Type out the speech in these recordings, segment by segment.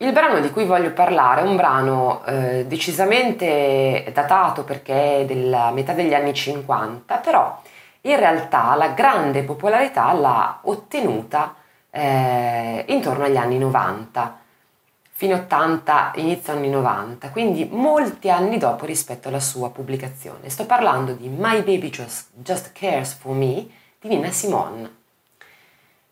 Il brano di cui voglio parlare è un brano eh, decisamente datato perché è della metà degli anni 50, però in realtà la grande popolarità l'ha ottenuta eh, intorno agli anni 90, fine 80, inizio anni 90, quindi molti anni dopo rispetto alla sua pubblicazione. Sto parlando di My Baby Just, Just Cares for Me di Nina Simone.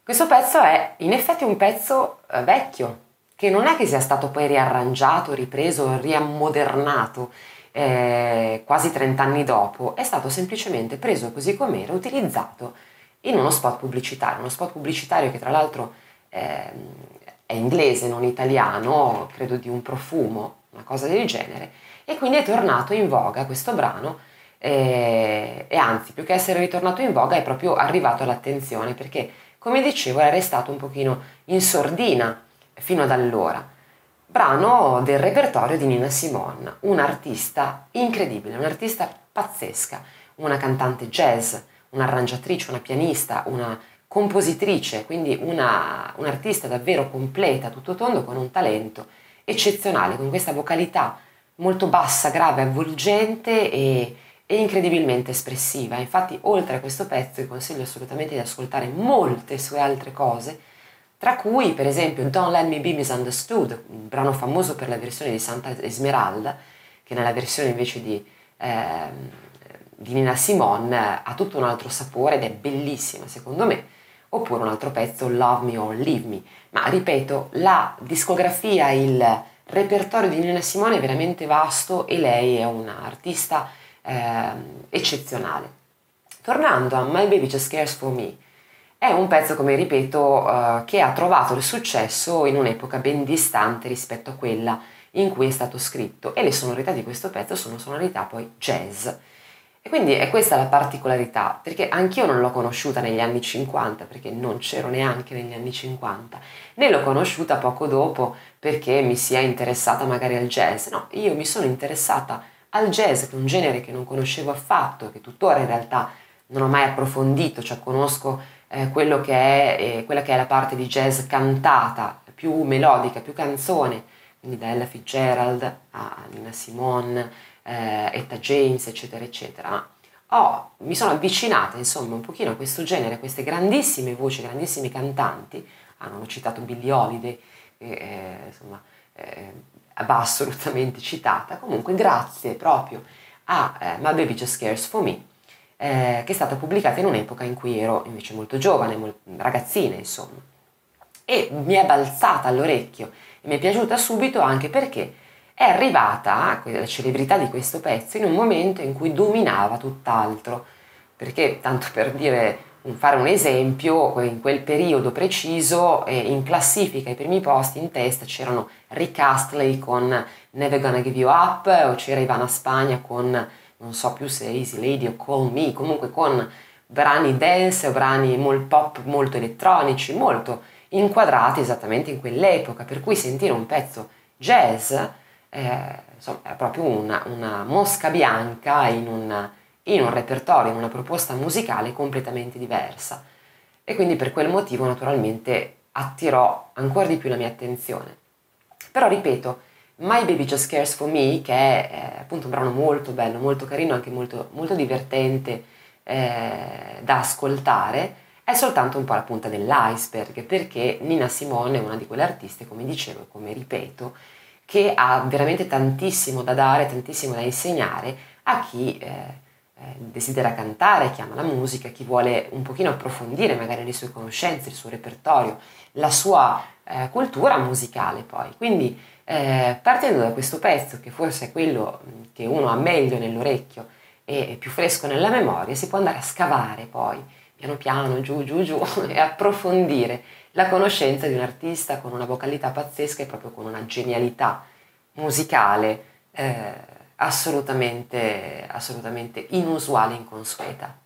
Questo pezzo è in effetti un pezzo eh, vecchio, che non è che sia stato poi riarrangiato, ripreso, riammodernato eh, quasi 30 anni dopo, è stato semplicemente preso così com'era, utilizzato in uno spot pubblicitario, uno spot pubblicitario che tra l'altro eh, è inglese, non italiano, credo di un profumo, una cosa del genere, e quindi è tornato in voga questo brano eh, e anzi più che essere ritornato in voga è proprio arrivato all'attenzione perché come dicevo era restato un pochino in sordina fino ad allora. Brano del repertorio di Nina Simone, un'artista incredibile, un'artista pazzesca, una cantante jazz, un'arrangiatrice, una pianista, una compositrice, quindi una, un'artista davvero completa, tutto tondo, con un talento eccezionale, con questa vocalità molto bassa, grave, avvolgente e, e incredibilmente espressiva. Infatti, oltre a questo pezzo, vi consiglio assolutamente di ascoltare molte sue altre cose tra cui per esempio Don't Let Me Be Misunderstood, un brano famoso per la versione di Santa Esmeralda, che nella versione invece di, eh, di Nina Simone ha tutto un altro sapore ed è bellissima secondo me, oppure un altro pezzo Love Me or Leave Me, ma ripeto, la discografia, il repertorio di Nina Simone è veramente vasto e lei è un'artista eh, eccezionale. Tornando a My Baby Just Cares For Me, è un pezzo, come ripeto, uh, che ha trovato il successo in un'epoca ben distante rispetto a quella in cui è stato scritto e le sonorità di questo pezzo sono sonorità poi jazz. E quindi è questa la particolarità, perché anch'io non l'ho conosciuta negli anni 50, perché non c'ero neanche negli anni 50, né l'ho conosciuta poco dopo perché mi sia interessata magari al jazz. No, io mi sono interessata al jazz, che è un genere che non conoscevo affatto, che tuttora in realtà non ho mai approfondito, cioè conosco eh, quello che è, eh, quella che è la parte di jazz cantata, più melodica, più canzone, quindi da Ella Fitzgerald a Nina Simone, eh, Etta James, eccetera, eccetera. Oh, mi sono avvicinata insomma un pochino a questo genere, a queste grandissime voci, grandissimi cantanti, ho citato Billie Holiday, eh, insomma, eh, va assolutamente citata, comunque grazie proprio a eh, My Baby Just Cares For Me, eh, che è stata pubblicata in un'epoca in cui ero invece molto giovane, molto, ragazzina insomma. E mi è balzata all'orecchio e mi è piaciuta subito anche perché è arrivata la celebrità di questo pezzo in un momento in cui dominava tutt'altro. Perché, tanto per dire, fare un esempio, in quel periodo preciso, eh, in classifica ai primi posti in testa c'erano Rick Astley con Never Gonna Give You Up, o c'era Ivana Spagna con non so più se Easy Lady o Call Me, comunque con brani dance, brani molto pop molto elettronici, molto inquadrati esattamente in quell'epoca, per cui sentire un pezzo jazz eh, insomma, è proprio una, una mosca bianca in, una, in un repertorio, in una proposta musicale completamente diversa. E quindi per quel motivo naturalmente attirò ancora di più la mia attenzione. Però ripeto, My Baby Just Cares For Me, che è eh, appunto un brano molto bello, molto carino, anche molto, molto divertente eh, da ascoltare, è soltanto un po' la punta dell'iceberg, perché Nina Simone è una di quelle artiste, come dicevo e come ripeto, che ha veramente tantissimo da dare, tantissimo da insegnare a chi eh, eh desidera cantare, chi ama la musica, chi vuole un pochino approfondire magari le sue conoscenze, il suo repertorio, la sua eh, cultura musicale poi. Quindi eh, partendo da questo pezzo, che forse è quello che uno ha meglio nell'orecchio e più fresco nella memoria, si può andare a scavare poi, piano piano, giù, giù, giù, e approfondire la conoscenza di un artista con una vocalità pazzesca e proprio con una genialità musicale eh, assolutamente, assolutamente inusuale e inconsueta.